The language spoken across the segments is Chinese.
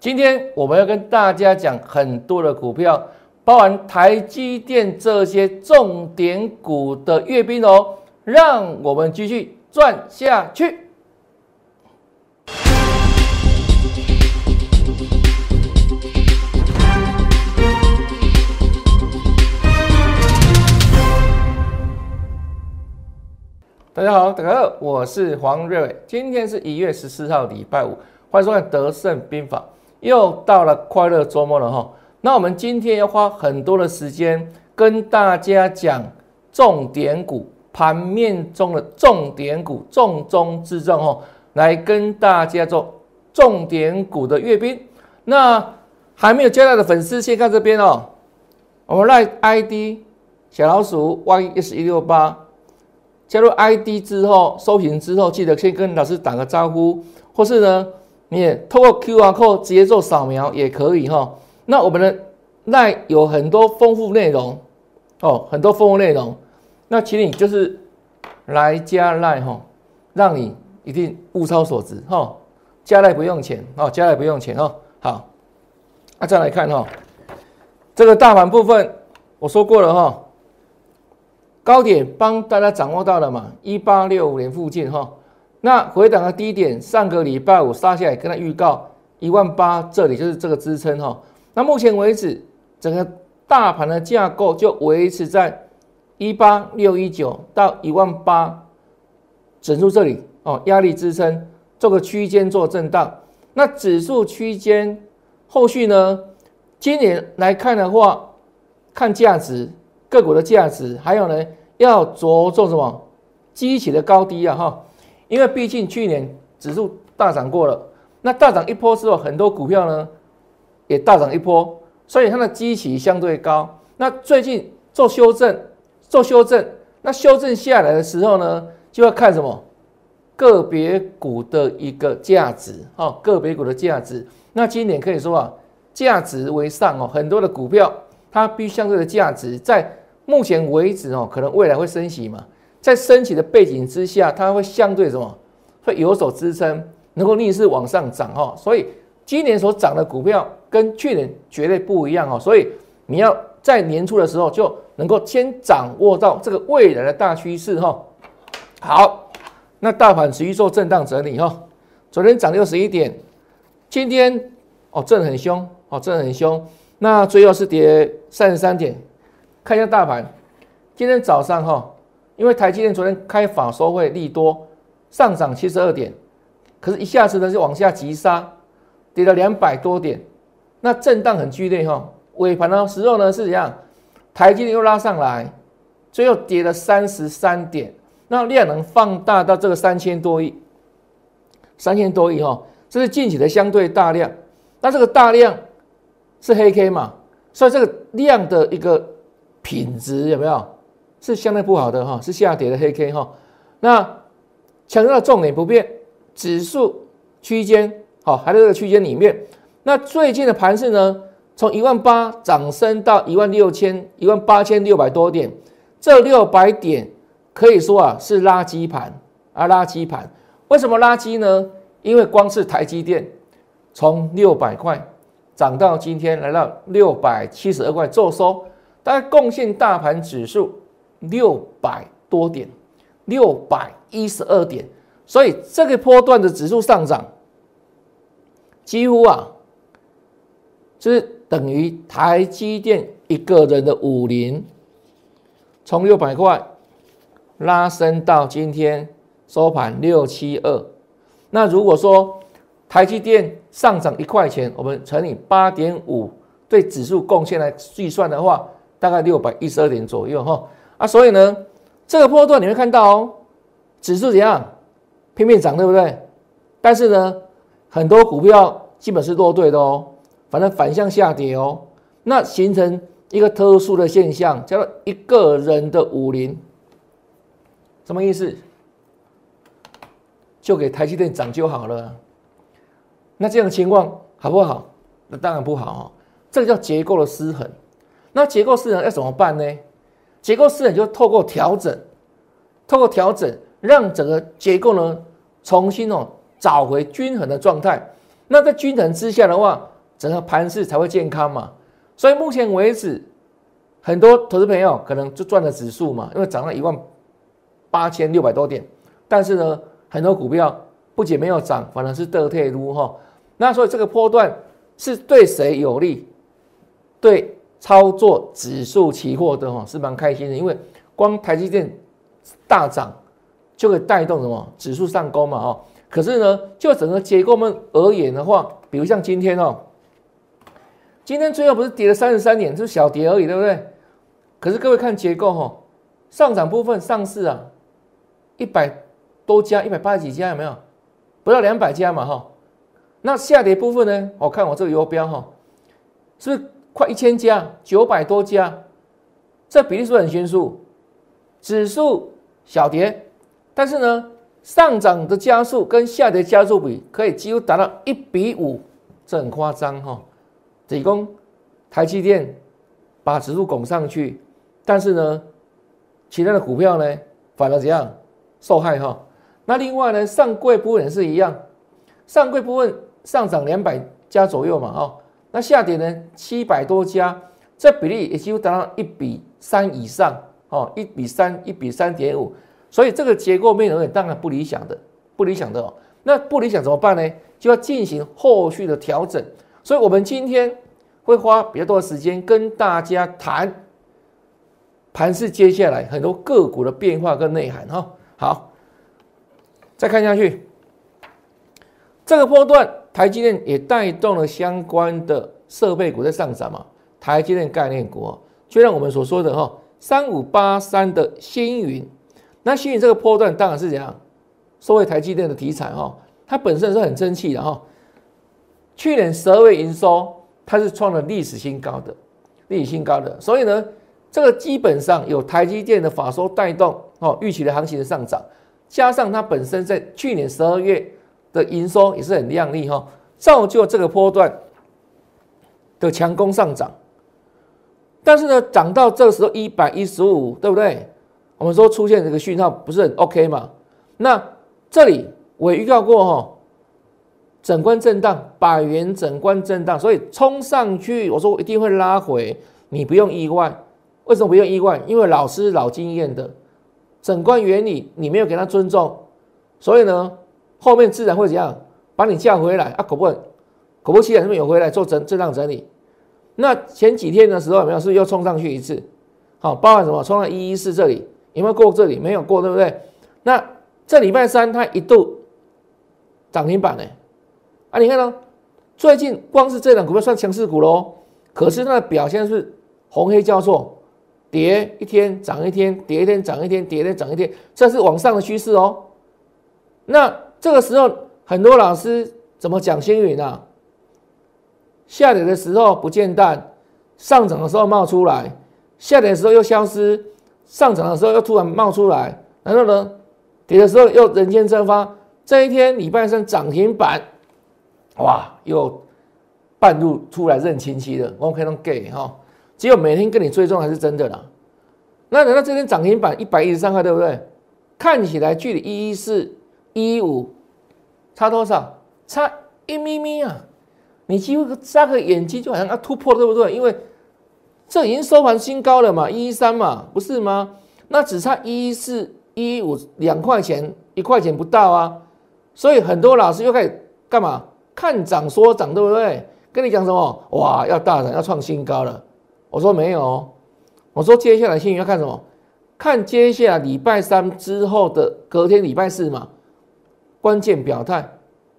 今天我们要跟大家讲很多的股票，包含台积电这些重点股的阅兵哦，让我们继续转下去。大家好，大家好，我是黄瑞伟。今天是一月十四号，礼拜五，欢迎收看《德胜兵法》。又到了快乐周末了哈。那我们今天要花很多的时间跟大家讲重点股盘面中的重点股，重中之重哦，来跟大家做重点股的阅兵。那还没有加入的粉丝，先看这边哦。我们来 ID 小老鼠 YS 一六八。加入 ID 之后，搜寻之后，记得先跟老师打个招呼，或是呢，你也透过 QR code 直接做扫描也可以哈。那我们的 LINE 有很多丰富内容哦，很多丰富内容。那请你就是来加 LINE 哈，让你一定物超所值哈。加 LINE 不用钱哦，加 LINE 不用钱哦。好，那再来看哈，这个大盘部分我说过了哈。高点帮大家掌握到了嘛？一八六五年附近哈，那回档的低点，上个礼拜五杀下来，跟他预告一万八，这里就是这个支撑哈。那目前为止，整个大盘的架构就维持在一八六一九到一万八整数这里哦，压力支撑，做个区间做震荡。那指数区间后续呢？今年来看的话，看价值个股的价值，还有呢？要着重什么？基期的高低啊，哈，因为毕竟去年指数大涨过了，那大涨一波之后，很多股票呢也大涨一波，所以它的基期相对高。那最近做修正，做修正，那修正下来的时候呢，就要看什么？个别股的一个价值，哈，个别股的价值。那今年可以说啊，价值为上哦，很多的股票它必须相对的价值在。目前为止哦，可能未来会升息嘛，在升息的背景之下，它会相对什么，会有所支撑，能够逆势往上涨哈。所以今年所涨的股票跟去年绝对不一样哦。所以你要在年初的时候就能够先掌握到这个未来的大趋势哈。好，那大盘持续做震荡整理哈，昨天涨六十一点，今天哦震很凶哦震很凶，那最后是跌三十三点。看一下大盘，今天早上哈，因为台积电昨天开法收会利多，上涨七十二点，可是一下子呢就往下急杀，跌了两百多点，那震荡很剧烈哈。尾盘的时候呢是怎样？台积电又拉上来，最后跌了三十三点，那量能放大到这个三千多亿，三千多亿哈，这是近期的相对大量。那这个大量是黑 K 嘛，所以这个量的一个。品质有没有是相对不好的哈？是下跌的黑 K 哈。那强调重点不变，指数区间好还在这个区间里面。那最近的盘势呢？从一万八涨升到一万六千、一万八千六百多点，这六百点可以说啊是垃圾盘啊垃圾盘。为什么垃圾呢？因为光是台积电从六百块涨到今天来到六百七十二块做收。它贡献大盘指数六百多点，六百一十二点，所以这个波段的指数上涨，几乎啊，就是等于台积电一个人的五零，从六百块拉升到今天收盘六七二。那如果说台积电上涨一块钱，我们乘以八点五对指数贡献来计算的话。大概六百一十二点左右哈啊，所以呢，这个波段你会看到哦，指数怎样拼命涨，对不对？但是呢，很多股票基本是落队的哦，反正反向下跌哦，那形成一个特殊的现象，叫做一个人的五零，什么意思？就给台积电涨就好了。那这样的情况好不好？那当然不好哦，这个叫结构的失衡。那结构失衡要怎么办呢？结构失衡就透过调整，透过调整，让整个结构呢重新哦找回均衡的状态。那在均衡之下的话，整个盘势才会健康嘛。所以目前为止，很多投资朋友可能就赚了指数嘛，因为涨了一万八千六百多点。但是呢，很多股票不仅没有涨，反而是得退如哈。那所以这个波段是对谁有利？对操作指数期货的哈是蛮开心的，因为光台积电大涨就可以带动什么指数上攻嘛哈。可是呢，就整个结构们而言的话，比如像今天哦，今天最后不是跌了三十三点，就是小跌而已，对不对？可是各位看结构哈，上涨部分上市啊，一百多家，一百八十几家有没有？不到两百家嘛哈。那下跌部分呢？我看我这个游标哈，是不是快一千家，九百多家？这比例是不是很悬殊？指数小跌，但是呢？上涨的加速跟下跌加速比可以几乎达到一比五，这很夸张哈。提供台积电把指数拱上去，但是呢，其他的股票呢反而怎样受害哈？那另外呢，上柜部分也是一样，上柜部分上涨两百家左右嘛哈，那下跌呢七百多家，这比例也几乎达到一比三以上哦，一比三，一比三点五。所以这个结构面而言，当然不理想的，不理想的哦。那不理想怎么办呢？就要进行后续的调整。所以我们今天会花比较多的时间跟大家谈盘市接下来很多个股的变化跟内涵哈。好，再看下去，这个波段台积电也带动了相关的设备股在上涨嘛。台积电概念股，就像我们所说的哈，三五八三的星云。那星云这个波段当然是怎样，收回台积电的题材哈，它本身是很争气的哈。去年十二月营收它是创了历史新高的，历史新高的，所以呢，这个基本上有台积电的法说带动哦，预期的行情的上涨，加上它本身在去年十二月的营收也是很亮丽哈，造就这个波段的强攻上涨。但是呢，涨到这个时候一百一十五，对不对？我们说出现这个讯号不是很 OK 嘛？那这里我预告过哈，整关震荡，百元整关震荡，所以冲上去，我说我一定会拉回，你不用意外。为什么不用意外？因为老师老经验的整关原理，你没有给他尊重，所以呢，后面自然会怎样，把你叫回来啊？可不，可不其然，是不是有回来做整震荡整理？那前几天的时候有没有是又冲上去一次？好，包含什么？冲到一一四这里。有没有过这里？没有过，对不对？那这礼拜三它一度涨停板呢？啊，你看到最近光是这两股票算强势股喽，可是它的表现是红黑交错，跌一天涨一天，跌一天涨一天，跌一天涨一天，这是往上的趋势哦。那这个时候很多老师怎么讲星云啊？下跌的时候不见淡，上涨的时候冒出来，下跌的时候又消失。上涨的时候又突然冒出来，然后呢，跌的时候又人间蒸发。这一天礼拜三涨停板，哇，又半路出来认亲戚的，OK 能给哈。只有每天跟你追踪还是真的啦。那难道这天涨停板一百一十三块，对不对？看起来距离一一四一五差多少？差一咪咪啊！你几乎眨个眼睛就好像要突破，对不对？因为这已经收盘新高了嘛，一一三嘛，不是吗？那只差一四一五两块钱，一块钱不到啊。所以很多老师又开始干嘛？看涨说涨，对不对？跟你讲什么？哇，要大涨，要创新高了。我说没有，我说接下来新宇要看什么？看接下来礼拜三之后的隔天礼拜四嘛，关键表态。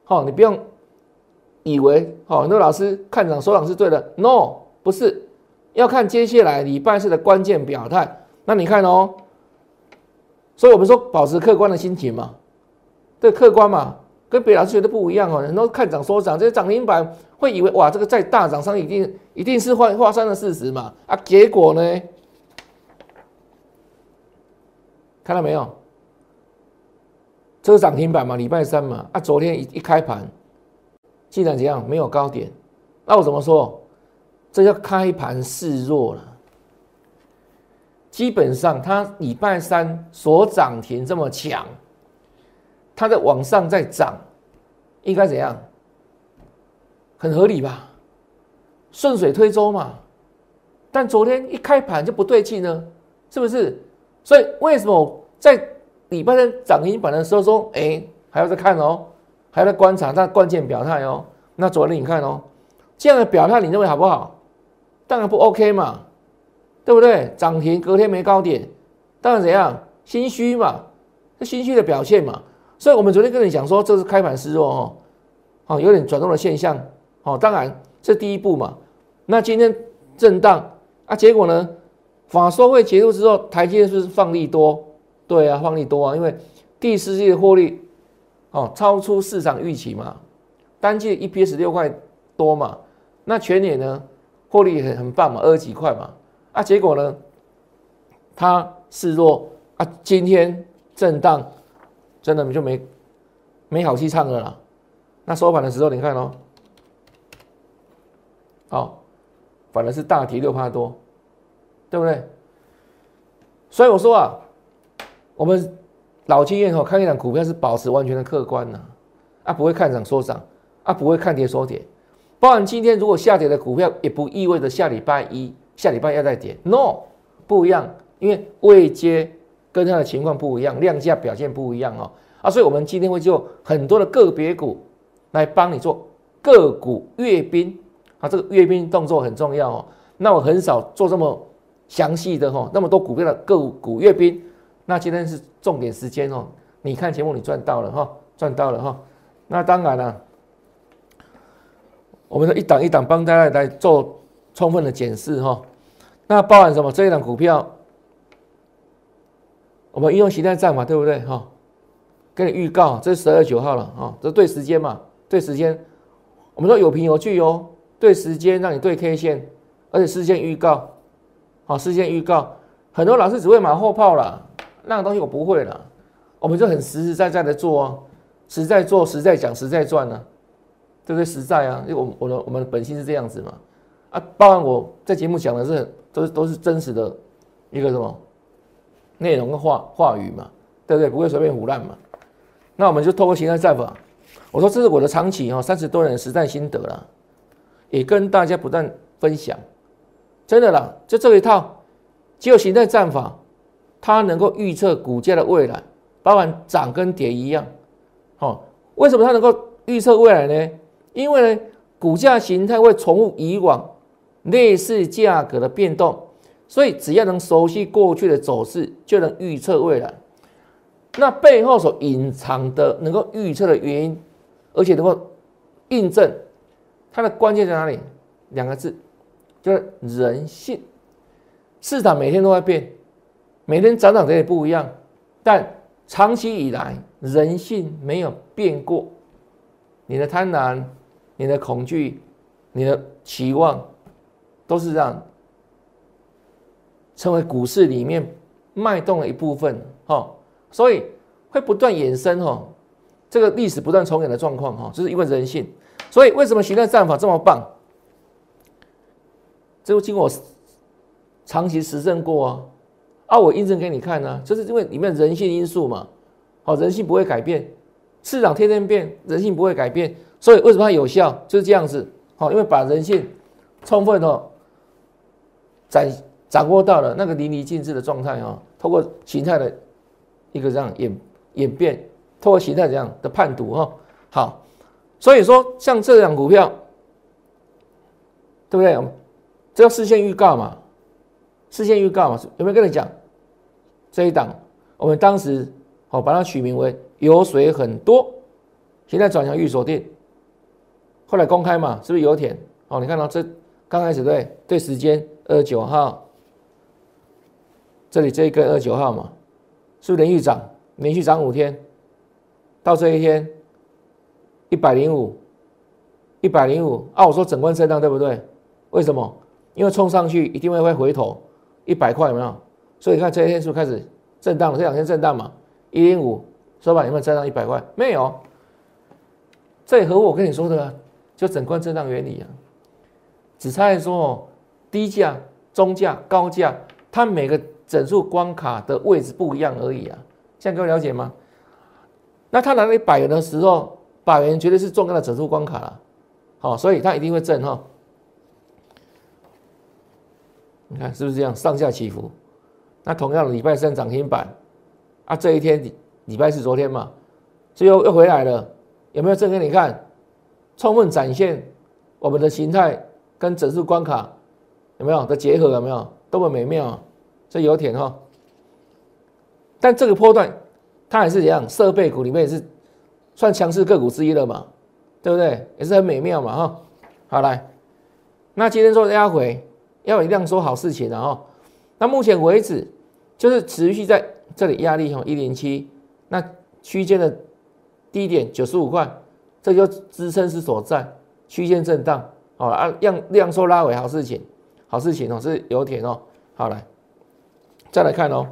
好，你不用以为好，很多老师看涨说涨是对的，no，不是。要看接下来礼拜四的关键表态，那你看哦，所以我们说保持客观的心情嘛，对，客观嘛，跟别老师觉得不一样哦。很多看涨说涨，这些涨停板会以为哇，这个在大涨上一定一定是画画山的事实嘛，啊，结果呢，看到没有？这个涨停板嘛，礼拜三嘛，啊，昨天一一开盘，既然怎样没有高点，那我怎么说？这叫开盘示弱了。基本上，它礼拜三所涨停这么强，它在往上在涨，应该怎样？很合理吧？顺水推舟嘛。但昨天一开盘就不对劲呢，是不是？所以为什么在礼拜天涨停板的时候说，哎，还要再看哦，还要再观察，那关键表态哦。那昨天你看哦，这样的表态你认为好不好？当然不 OK 嘛，对不对？涨停隔天没高点，当然怎样？心虚嘛，这心虚的表现嘛。所以我们昨天跟你讲说，这是开盘失弱哦，哦，有点转动的现象哦。当然这第一步嘛。那今天震荡啊，结果呢？法说会结束之后，台积电是不是放利多？对啊，放利多啊，因为第四季的获利哦超出市场预期嘛，单季 EPS 六块多嘛，那全年呢获利很很棒嘛，二十几块嘛，啊，结果呢它示弱啊，今天震荡，真的就没没好戏唱了啦。那收盘的时候你看哦，好，反而是大提六帕多。对不对？所以我说啊，我们老经验哦，看一档股票是保持完全的客观呐，啊，不会看涨说涨，啊，不会看跌说跌。包含今天如果下跌的股票，也不意味着下礼拜一、下礼拜要再跌。No，不一样，因为未接跟它的情况不一样，量价表现不一样哦。啊，所以我们今天会就很多的个别股来帮你做个股阅兵啊，这个阅兵动作很重要哦。那我很少做这么。详细的哈，那么多股票的个股阅兵，那今天是重点时间哦。你看节目，你赚到了哈，赚到了哈。那当然了，我们的一档一档帮大家来做充分的检视哈。那包含什么？这一档股票，我们运用形态战嘛，对不对哈？跟你预告，这是十二月九号了啊，这对时间嘛，对时间。我们说有凭有据哦，对时间让你对 K 线，而且事先预告。好，事先预告，很多老师只会马后炮了，那个东西我不会了，我们就很实实在在的做啊，实在做，实在讲，实在赚呢，对不对？实在啊，因为我我的我们本性是这样子嘛，啊，包含我在节目讲的是都是都是真实的一个什么？内容跟话话语嘛，对不对？不会随便胡乱嘛。那我们就透过形态战法，我说这是我的长期哈三十多年的实战心得了，也跟大家不断分享。真的啦，就这一套，只有形态战法，它能够预测股价的未来，包含涨跟跌一样。好，为什么它能够预测未来呢？因为呢，股价形态会重复以往类似价格的变动，所以只要能熟悉过去的走势，就能预测未来。那背后所隐藏的能够预测的原因，而且能够印证，它的关键在哪里？两个字。就是人性，市场每天都在变，每天涨涨跌跌不一样，但长期以来人性没有变过。你的贪婪、你的恐惧、你的期望，都是让成为股市里面脉动的一部分。哈，所以会不断衍生哈，这个历史不断重演的状况哈，就是因为人性。所以为什么徐乐战法这么棒？这经过我长期实证过啊，啊，我印证给你看呢，就是因为里面人性因素嘛，好，人性不会改变，市场天天变，人性不会改变，所以为什么它有效？就是这样子，好，因为把人性充分的掌掌握到了那个淋漓尽致的状态啊，透过形态的一个这样演演变，透过形态这样的判读哈，好，所以说像这两股票，对不对？这叫事先预告嘛？事先预告嘛？有没有跟你讲这一档？我们当时哦把它取名为“油水很多”，现在转向预锁定，后来公开嘛？是不是油田？哦，你看到这刚开始对对时间二九号，这里这一根二九号嘛，是不是连续涨？连续涨五天，到这一天一百零五，一百零五啊！我说整关震荡对不对？为什么？因为冲上去一定会会回头一百块有没有？所以你看这一天是不是开始震荡了？这两天震荡嘛，一零五收盘有没有震荡一百块？没有。这也和我跟你说的啊就整关震荡原理啊，只差在说低价、中价、高价，它每个整数关卡的位置不一样而已啊。这样各位了解吗？那它拿到一百元的时候，百元绝对是重要的整数关卡了。好，所以它一定会震哈。你看是不是这样上下起伏？那同样的礼拜三涨停板啊，这一天礼礼拜四昨天嘛，最后又回来了，有没有证给你看？充分展现我们的形态跟整数关卡有没有的结合？有没有多么美妙？这油田哈。但这个波段它还是一样，设备股里面也是算强势个股之一了嘛，对不对？也是很美妙嘛哈。好来，那今天做压回。要一样说好事情的哈，那目前为止就是持续在这里压力哈一零七，那区间的低点九十五块，这就支撑是所在，区间震荡好啊，量量缩拉尾好事情，好事情哦是有点哦，好来再来看哦，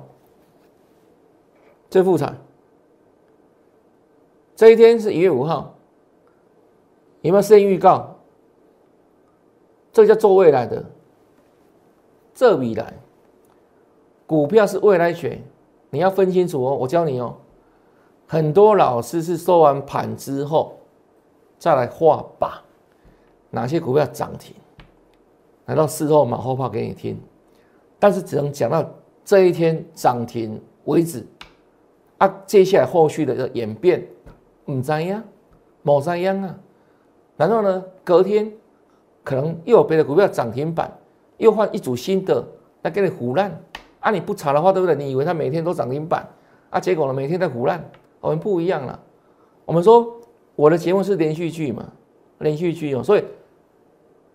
这副产这一天是一月五号，有没有先预告？这叫做未来的。这笔来，股票是未来选，你要分清楚哦。我教你哦，很多老师是收完盘之后再来画靶，哪些股票涨停，难道事后马后炮给你听？但是只能讲到这一天涨停为止啊。接下来后续的演变，唔知呀，冇知样啊。然后呢，隔天可能又有别的股票涨停板。又换一组新的来给你胡乱啊！你不查的话，对不对？你以为它每天都涨停板啊？结果呢，每天在胡乱。我们不一样了。我们说我的节目是连续剧嘛，连续剧哦。所以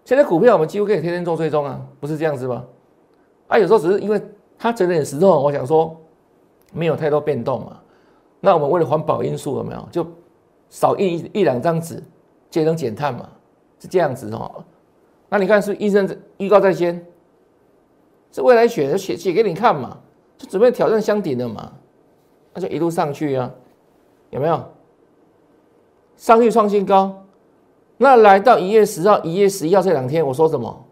现在股票我们几乎可以天天做追踪啊，不是这样子吗？啊，有时候只是因为它整点时候，我想说没有太多变动嘛。那我们为了环保因素有没有就少印一两张纸，节能减碳嘛？是这样子哦。那你看是医生预告在先，是未来选写写给你看嘛，就准备挑战箱顶的嘛，那就一路上去啊，有没有？上去创新高，那来到一月十号、一月十一号这两天，我说什么？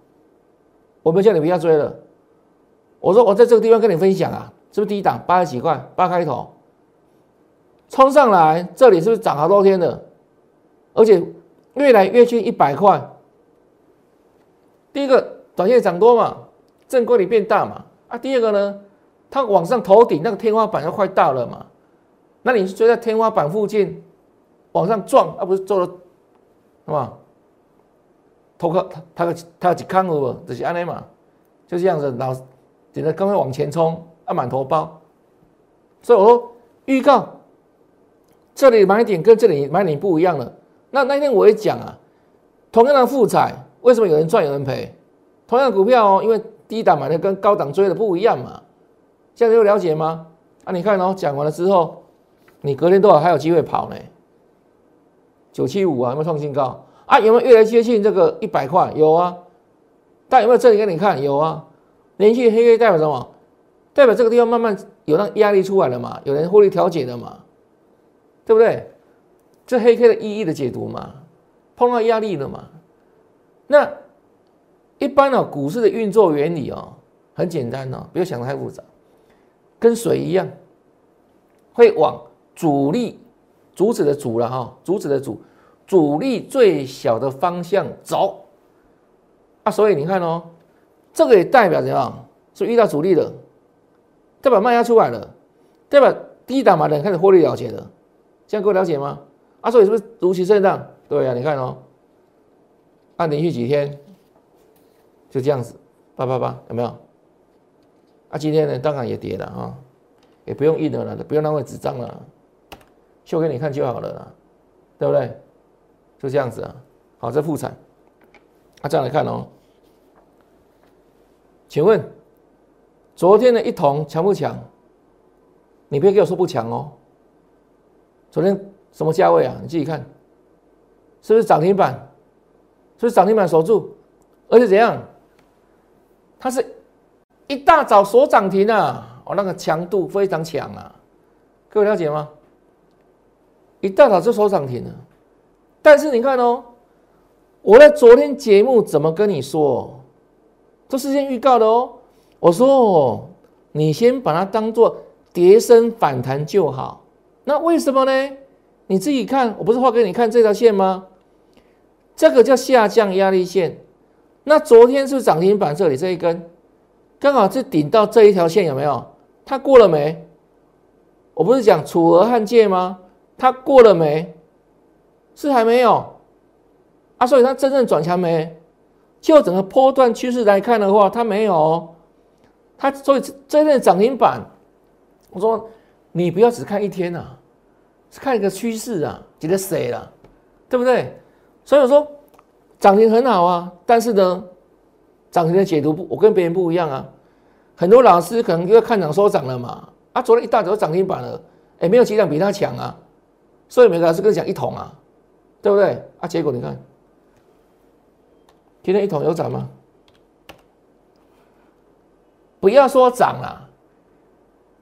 我没叫你不要追了，我说我在这个地方跟你分享啊，是不是低档八十几块，八开头，冲上来，这里是不是涨好多天了？而且越来越近一百块。第一个短线涨多嘛，正规里变大嘛啊。第二个呢，它往上头顶那个天花板要快到了嘛，那你是追在天花板附近往上撞，而不是做了，是吧？头壳它它它几康不？这是安尼嘛，就这样子，老顶着刚刚往前冲啊，满头包。所以我说预告这里买点跟这里买点不一样了。那那天我也讲啊，同样的复彩。为什么有人赚有人赔？同样的股票哦，因为低档买的跟高档追的不一样嘛。现在有了解吗？啊，你看哦，讲完了之后，你隔天多少还有机会跑呢？九七五啊，有没有创新高？啊，有没有越来越接近这个一百块？有啊。但有没有这里给你看？有啊。连续黑 K 代表什么？代表这个地方慢慢有那压力出来了嘛？有人获利调节的嘛？对不对？这黑 K 的意义的解读嘛？碰到压力了嘛？那一般呢，股市的运作原理哦，很简单哦，不要想的太复杂，跟水一样，会往阻力阻止的阻了哈，阻止的阻，阻力最小的方向走啊。所以你看哦，这个也代表怎样？是遇到阻力了，代表卖压出来了，代表低档买的人开始获利了结了，这样各位了解吗？啊，所以是不是如期震荡？对呀，你看哦。按连续几天就这样子，八八八有没有？啊，今天呢当然也跌了啊，也不用印了了，不用浪费纸张了，秀给你看就好了啦，对不对？就这样子啊。好，这复产，啊，这样来看哦。请问昨天的一桶强不强？你别给我说不强哦。昨天什么价位啊？你自己看，是不是涨停板？是不是涨停板守住，而且怎样？它是一大早锁涨停啊！哦，那个强度非常强啊！各位了解吗？一大早就锁涨停了。但是你看哦，我在昨天节目怎么跟你说？这是先预告的哦。我说哦你先把它当做跌升反弹就好。那为什么呢？你自己看，我不是画给你看这条线吗？这个叫下降压力线。那昨天是涨停板这里这一根，刚好是顶到这一条线，有没有？它过了没？我不是讲楚河汉界吗？它过了没？是还没有啊？所以它真正转强没？就整个波段趋势来看的话，它没有。它所以真正涨停板，我说你不要只看一天呐，是看一个趋势啊，觉得谁了，对不对？所以我说涨停很好啊，但是呢，涨停的解读不，我跟别人不一样啊。很多老师可能因为看涨说涨了嘛，啊，昨天一大早涨停板了，哎，没有几档比他强啊，所以每个老师跟讲一桶啊，对不对？啊，结果你看，今天一桶有涨吗？不要说涨了，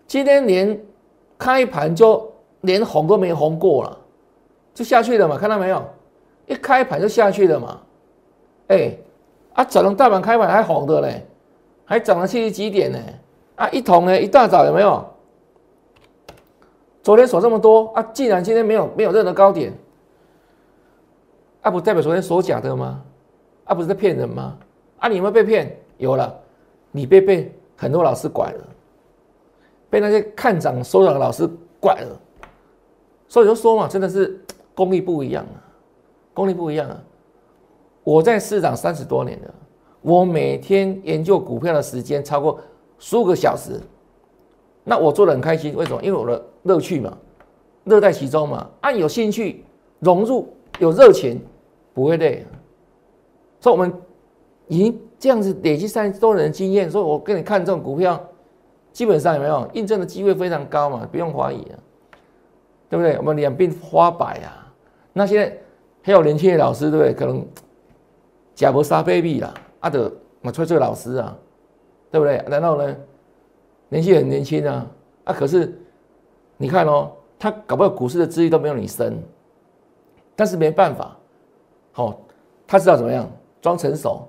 今天连开盘就连红都没红过了，就下去了嘛，看到没有？一开盘就下去了嘛，哎，啊，早上大盘开盘还红的嘞，还涨了七十几点呢，啊，一桶呢，一大早有没有？昨天锁这么多啊，既然今天没有没有任何高点，啊，不代表昨天锁假的吗？啊，不是在骗人吗？啊，你有没有被骗？有了，你被被。很多老师拐了，被那些看涨收涨的老师拐了，所以就说嘛，真的是功力不一样啊，功力不一样啊。我在市场三十多年了，我每天研究股票的时间超过十五个小时，那我做的很开心。为什么？因为我的乐趣嘛，乐在其中嘛。按有兴趣融入，有热情，不会累。所以，我们已经。这样子累积三十多年的经验，所以我跟你看这种股票，基本上有没有印证的机会非常高嘛？不用怀疑啊，对不对？我们两鬓花白啊，那现在还有年轻的老师，对不对？可能假不杀 baby 啦，啊的我吹吹老师啊，对不对？然后呢，年纪很年轻啊，啊，可是你看哦，他搞不好股市的资历都没有你深，但是没办法，好，他知道怎么样装成熟。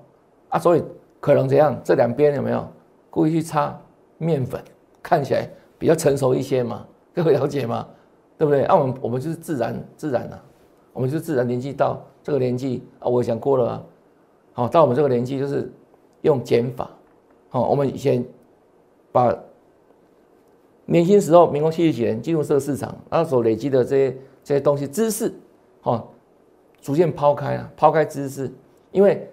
啊，所以可能怎样？这两边有没有故意去擦面粉，看起来比较成熟一些嘛？各位了解吗？对不对？啊，我们我们就是自然自然啊，我们就自然年纪到这个年纪啊，我讲过了啊。哦，到我们这个年纪就是用减法。哦，我们以前把年轻时候民国七十几年进入这个市场，那所累积的这些这些东西知识，哦，逐渐抛开啊，抛开知识，因为。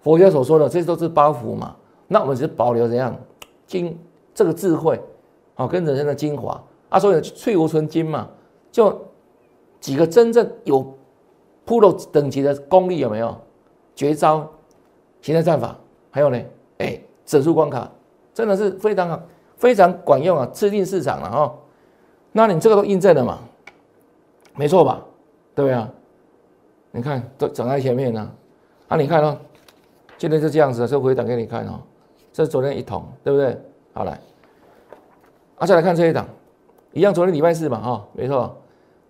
佛教所说的，这些都是包袱嘛？那我们只保留怎样精这个智慧，哦跟人生的精华啊，所以翠无存金嘛，就几个真正有 pro 等级的功力有没有？绝招、形态战法，还有呢，哎，指数关卡，真的是非常好，非常管用啊，吃定市场了哈。那你这个都印证了嘛？没错吧？对不对啊？你看都整在前面呢，啊，你看哦。今天就这样子的，就回档给你看哦。这是昨天一桶，对不对？好来，啊，再来看这一档，一样，昨天礼拜四嘛，哈，没错，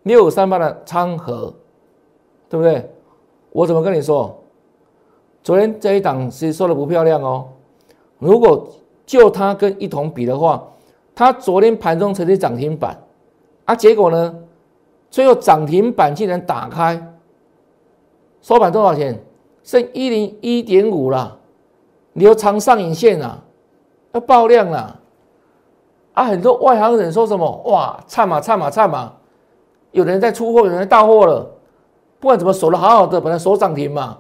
六三八的昌河，对不对？我怎么跟你说？昨天这一档其实说的不漂亮哦。如果就它跟一同比的话，它昨天盘中曾经涨停板，啊，结果呢，最后涨停板竟然打开，收盘多少钱？剩一零一点五了，留长上影线啊，要爆量啦啊！很多外行人说什么哇，差嘛差嘛差嘛，有人在出货，有人在到货了，不管怎么守的好好的，本来守涨停嘛，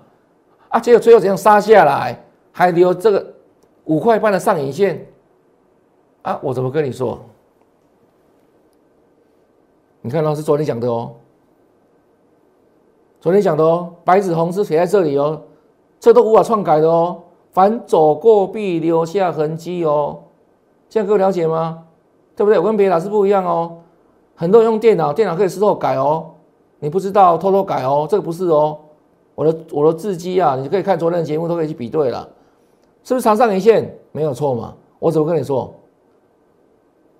啊，结果最后怎样杀下来，还留这个五块半的上影线啊！我怎么跟你说？你看老师昨天讲的哦。昨天讲的哦，白纸红字写在这里哦，这都无法篡改的哦。凡走过必留下痕迹哦，这样各位了解吗？对不对？我跟别的老师不一样哦，很多人用电脑，电脑可以事后改哦，你不知道偷偷改哦，这个不是哦。我的我的字迹啊，你可以看昨天的节目，都可以去比对了，是不是长上影线没有错嘛？我怎么跟你说？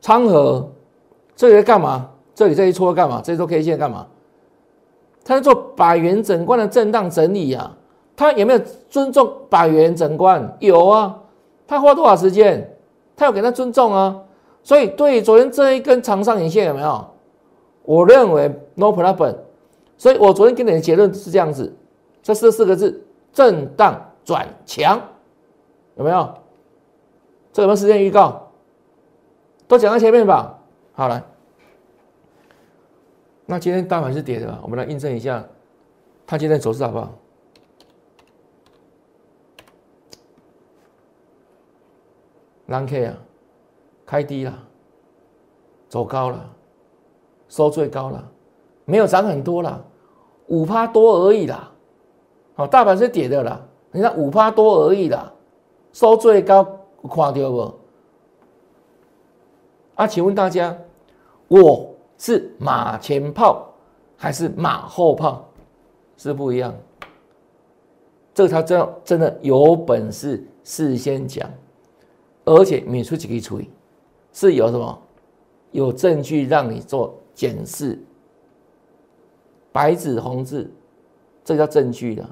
昌河这里在干嘛？这里这一撮干嘛？这一撮 K 线干嘛？他在做百元整关的震荡整理啊，他有没有尊重百元整关？有啊，他花多少时间？他要给他尊重啊。所以对昨天这一根长上影线有没有？我认为 no problem。所以我昨天给你的结论是这样子：这四四个字震荡转强，有没有？这有没有时间预告？都讲到前面吧。好了，那今天大盘是跌的，我们来印证一下，它今天走势好不好？蓝 K 啊，开低了，走高了，收最高了，没有涨很多了，五趴多而已啦。好，大盘是跌的啦，你看五趴多而已啦，收最高，看到不？啊，请问大家，我是马前炮还是马后炮？是不一样。这个他真真的有本事事先讲。而且免出几个处理，是有什么？有证据让你做检视，白纸红字，这叫证据的，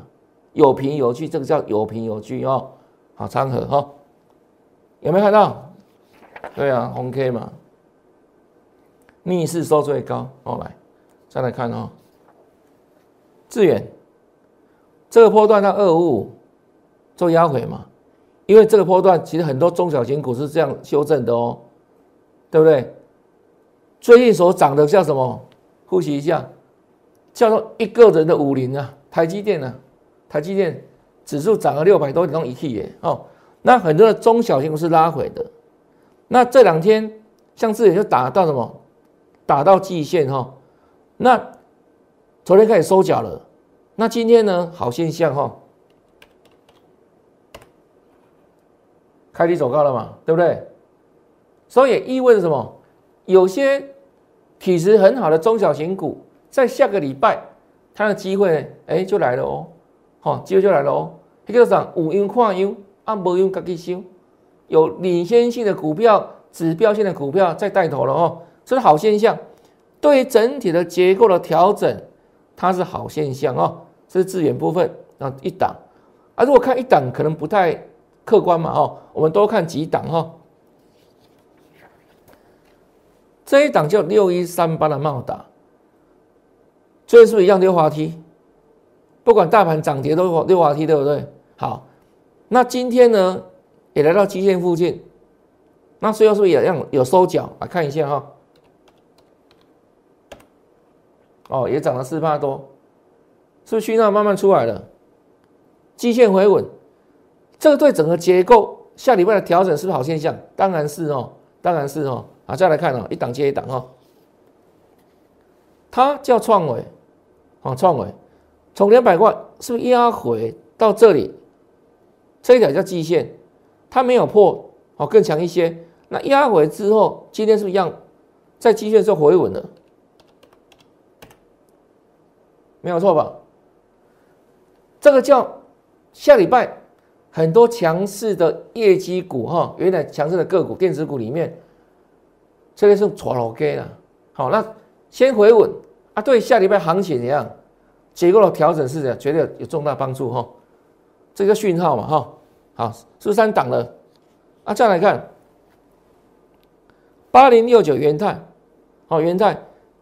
有凭有据，这个叫有凭有据哦。好，昌河哈，有没有看到？对啊，红 K 嘛，逆势收最高。哦，来，再来看哦，致远，这个波段到二五五做压回嘛？因为这个波段其实很多中小型股是这样修正的哦，对不对？最近所涨的叫什么？复习一下，叫做一个人的五零啊，台积电啊，台积电指数涨了六百多点，一 T 耶哦。那很多的中小型股是拉回的。那这两天像这里就打到什么？打到季线哈。那昨天开始收脚了。那今天呢？好现象哈。开低走高了嘛，对不对？所以也意味着什么？有些体质很好的中小型股，在下个礼拜它的机会哎就来了哦，好，机会就来了哦。一个涨五阴跨优，按无用自己修，有领先性的股票、指标性的股票在带头了哦，这是好现象。对于整体的结构的调整，它是好现象哦。这是资源部分啊，一档啊，如果看一档可能不太。客观嘛，哦，我们多看几档哈。这一档叫六一三八的茂达，最近是不是一样溜滑梯？不管大盘涨跌都六滑梯，对不对？好，那今天呢也来到基线附近，那最后是不是也样有收脚？来看一下哈。哦，也涨了四帕多，是不是讯号慢慢出来了？基线回稳。这个对整个结构下礼拜的调整是不是好现象？当然是哦，当然是哦。好，再来看哦，一档接一档哈。它叫创伟，哦，创伟从两百块是不是压回到这里？这一条叫季线，它没有破，哦，更强一些。那压回之后，今天是不是一样在季线是回稳了？没有错吧？这个叫下礼拜。很多强势的业绩股哈，原来强势的个股、电子股里面，这个是错了 K 了。好，那先回稳啊，对下礼拜行情怎样？结构的调整是这样，绝对有重大帮助哈。这个讯号嘛哈，好，是三档了啊。再来看八零六九元泰，好，元泰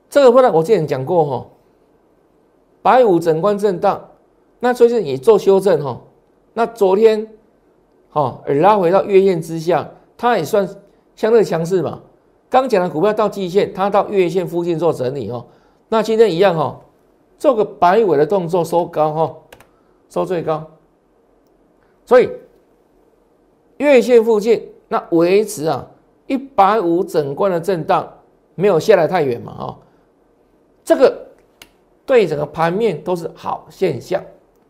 这个波段我之前讲过哈，白五整关震荡，那最近也做修正哈。那昨天，好，拉回到月线之下，它也算相对强势嘛。刚讲的股票到季线，它到月线附近做整理哦。那今天一样哈，做个摆尾的动作，收高哈，收最高。所以月线附近那维持啊一百五整关的震荡，没有下来太远嘛哈。这个对整个盘面都是好现象，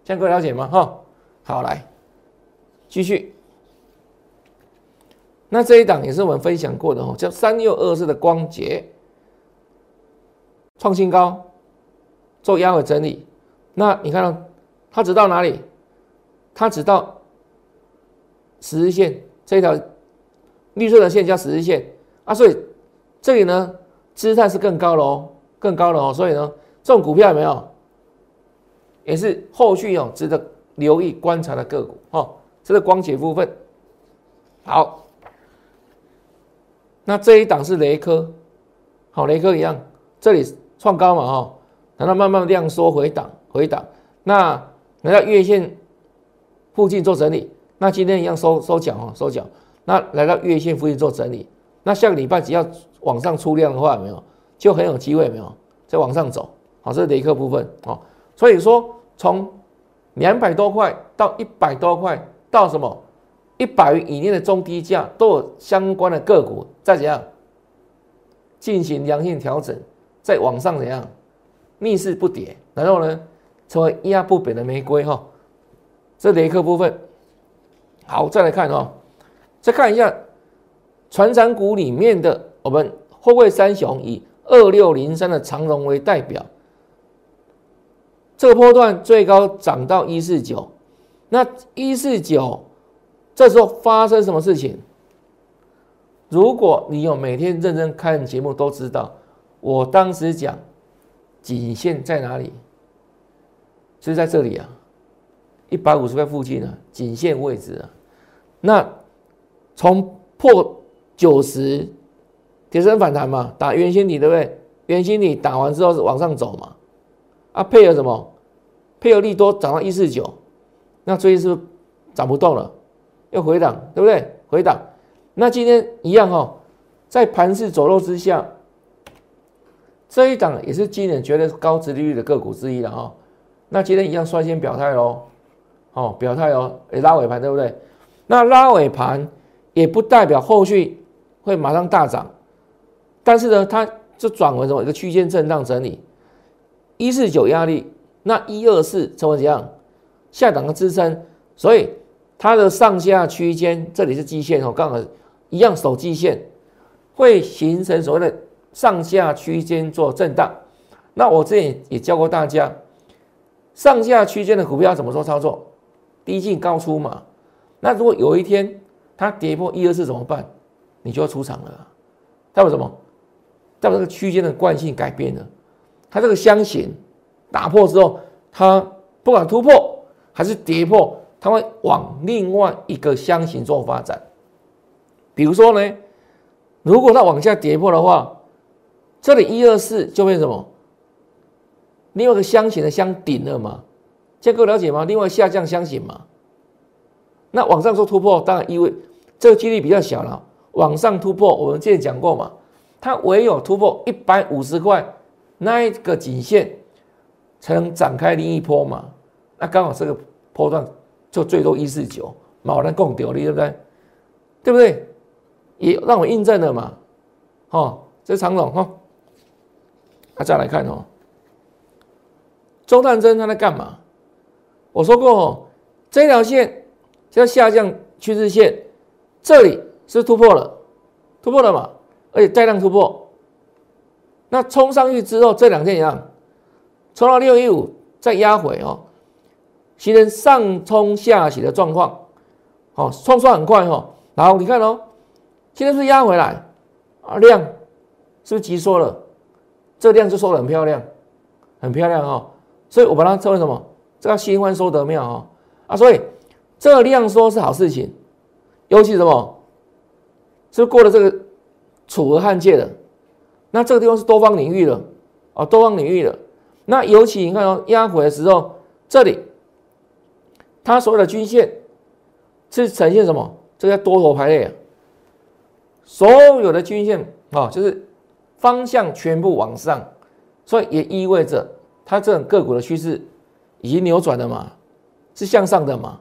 这样各位了解吗？哈。好，来继续。那这一档也是我们分享过的哦，叫三六二四的光洁创新高，做压尾整理。那你看到它只到哪里？它只到十日线这一条绿色的线叫十日线啊，所以这里呢姿态是更高了哦，更高了哦。所以呢，这种股票有没有？也是后续哦值得。留意观察的个股，哦，这是光解部分。好，那这一档是雷科，好，雷科一样，这里创高嘛，哈，等它慢慢量缩回档，回档。那来到月线附近做整理，那今天一样收收脚哦，收脚。那来到月线附近做整理，那下个礼拜只要往上出量的话，没有就很有机会，没有再往上走。好，这是雷克部分哦。所以说，从两百多块到一百多块，到什么一百以内的中低价，都有相关的个股再怎样进行良性调整，再往上怎样逆势不跌，然后呢，成为压不扁的玫瑰哈。这雷克部分，好，再来看哦。再看一下，船长股里面的我们后卫三雄以二六零三的长荣为代表，这个波段最高涨到一四九，那一四九这时候发生什么事情？如果你有每天认真看节目，都知道我当时讲颈线在哪里，是在这里啊，一百五十块附近啊，颈线位置啊，那。从破九十，跌升反弹嘛，打圆心底对不对？圆心底打完之后是往上走嘛，啊，配合什么？配合利多涨到一四九，那最近是不是涨不动了？要回档对不对？回档，那今天一样哈，在盘势走弱之下，这一档也是今年绝对高值利率的个股之一了哈。那今天一样率先表态喽，哦，表态哦，拉尾盘对不对？那拉尾盘。也不代表后续会马上大涨，但是呢，它就转为什么一个区间震荡整理，一四九压力，那一二四成为怎样下档的支撑，所以它的上下区间这里是基线哦，刚好一样守基线，会形成所谓的上下区间做震荡。那我之前也教过大家，上下区间的股票怎么做操作，低进高出嘛。那如果有一天，它跌破一二四怎么办？你就要出场了。代表什么？代表这个区间的惯性改变了。它这个箱型打破之后，它不管突破还是跌破，它会往另外一个箱型做发展。比如说呢，如果它往下跌破的话，这里一二四就变什么？另外一个箱型的箱顶了嘛？这各位了解吗？另外下降箱型嘛？那往上做突破，当然意味。这个几率比较小了，往上突破，我们之前讲过嘛，它唯有突破一百五十块那一个颈线，才能展开另一波嘛。那刚好这个波段就最多一四九，毛人共丢力，对不对？对不对？也让我印证了嘛。哦，这是长总哈。那再来看哦，中探针它在干嘛？我说过哦，这条线叫下降趋势线。这里是突破了，突破了嘛？而且带量突破，那冲上去之后，这两天一样，冲到六一五再压回哦，形成上冲下洗的状况，好，冲刷很快哈。然后你看哦，现在是压回来啊，量是不是急缩了？这个量就收的很漂亮，很漂亮哈。所以我把它称为什么？这叫新欢收得妙哈啊！所以这个量缩是好事情。尤其什么？是过了这个楚河汉界的，那这个地方是多方领域了啊，多方领域了。那尤其你看哦，压回的时候，这里它所有的均线是呈现什么？这叫多头排列啊。所有的均线啊，就是方向全部往上，所以也意味着它这种个股的趋势已经扭转了嘛，是向上的嘛。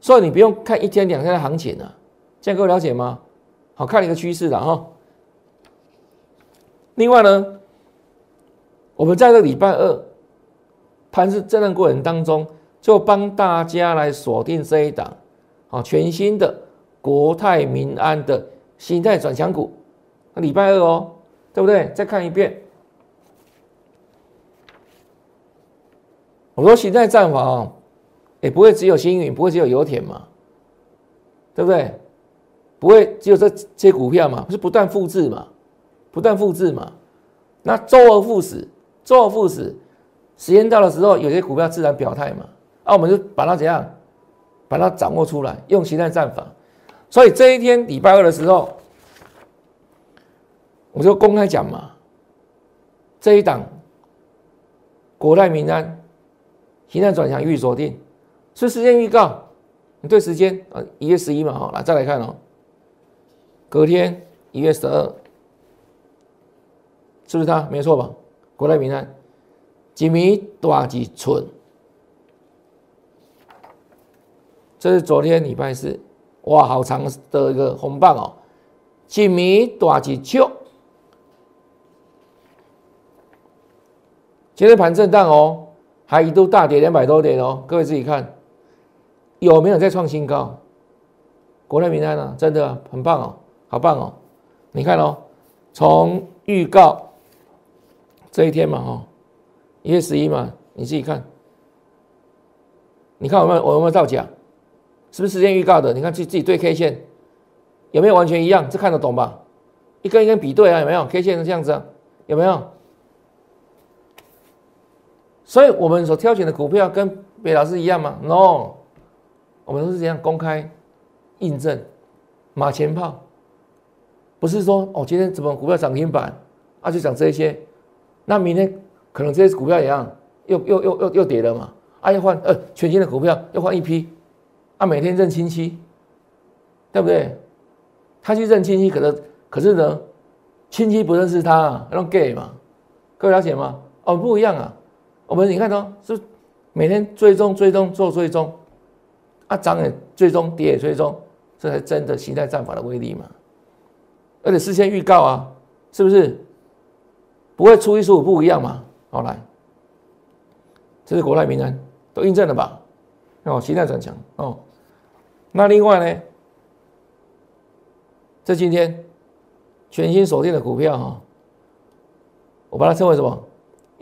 所以你不用看一天两天的行情了，这样各位了解吗？好看一个趋势的哈。另外呢，我们在这礼拜二盘市震荡过程当中，就帮大家来锁定这一档啊全新的国泰民安的心态转强股。那礼拜二哦，对不对？再看一遍，我说心态战法啊。也不会只有星云，不会只有油田嘛，对不对？不会只有这这些股票嘛，不是不断复制嘛，不断复制嘛。那周而复始，周而复始，时间到的时候，有些股票自然表态嘛。那我们就把它怎样，把它掌握出来，用形态战法。所以这一天礼拜二的时候，我就公开讲嘛，这一档国泰民安。形态转向预锁定，是时间预告。你对时间啊，一月十一嘛，好，来再来看哦，隔天一月十二，是不是它？没错吧？国泰民安，几米大几寸？这是昨天礼拜四，哇，好长的一个红棒哦，几米大几丘？今天盘震荡哦，还一度大跌两百多点哦，各位自己看有没有再创新高？国内名单呢？真的很棒哦，好棒哦！你看哦，从预告这一天嘛，哈，一月十一嘛，你自己看，你看有没有我有没有造假？是不是时间预告的？你看自自己对 K 线有没有完全一样？这看得懂吧？一根一根比对啊，有没有 K 线是这样子啊？有没有？所以我们所挑选的股票跟北老师一样吗？No，我们都是这样公开印证马前炮，不是说哦今天怎么股票涨停板啊就涨这些，那明天可能这些股票一样又又又又又跌了嘛，啊要换呃全新的股票要换一批，啊每天认亲戚，对不对？他去认亲戚，可能可是呢亲戚不认识他啊，那 gay 嘛，各位了解吗？哦不一样啊。我们你看到是每天追踪追踪做追踪，啊涨也追踪跌也追踪，这才真的形态战法的威力嘛！而且事先预告啊，是不是不会初一十五不一样嘛？好来，这是国泰民安都印证了吧？哦，形态转强哦。那另外呢，这今天全新锁定的股票哈，我把它称为什么？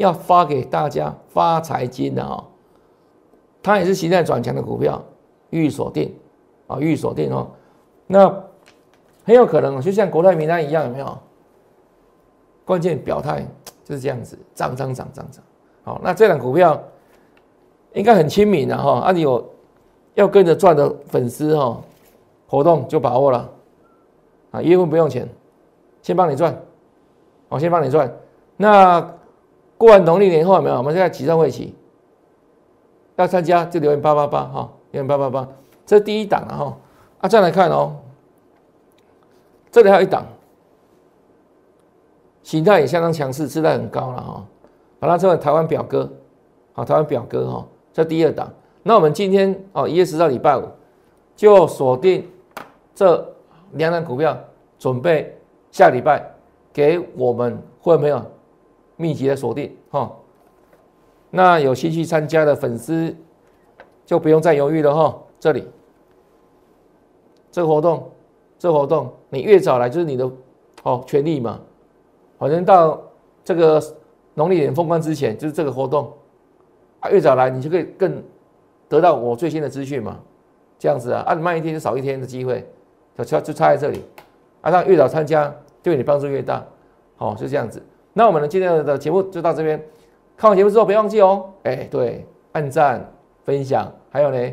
要发给大家发财金的哦，它也是形态转强的股票，预锁定啊，预锁定哦。那很有可能就像国泰民安一样，有没有？关键表态就是这样子，涨涨涨涨涨。好，那这档股票应该很亲民的哈，啊，你有要跟着赚的粉丝哈，活动就把握了啊，一月份不用钱，先帮你赚，我先帮你赚，那。过完农历年后有没有？我们现在起上会起，要参加就留言八八八哈，留言八八八，这是第一档了哈。啊，再来看哦，这里还有一档，形态也相当强势，姿态很高了哈。把它称为台湾表哥，好，台湾表哥哈，这第二档。那我们今天哦，一月十号礼拜五就锁定这两档股票，准备下礼拜给我们会没有？密集的锁定哈，那有兴趣参加的粉丝就不用再犹豫了哈。这里这个活动，这活动你越早来就是你的哦权利嘛。反正到这个农历年封关之前就是这个活动啊，越早来你就可以更得到我最新的资讯嘛。这样子啊，按慢一天就少一天的机会，就差就差在这里啊。让越早参加对你帮助越大，好就这样子。那我们今天的节目就到这边。看完节目之后，别忘记哦，哎，对，按赞、分享，还有呢，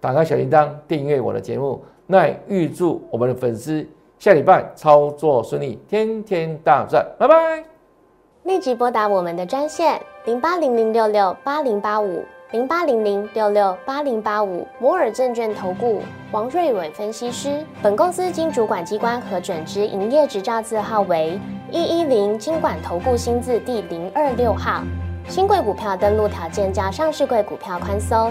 打开小铃铛，订阅我的节目。那预祝我们的粉丝下礼拜操作顺利，天天大赚，拜拜！立即拨打我们的专线零八零零六六八零八五零八零零六六八零八五摩尔证券投顾王瑞伟分析师。本公司经主管机关核准之营业执照字号为。一一零经管投顾新字第零二六号，新贵股票登录条件较上市贵股票宽松，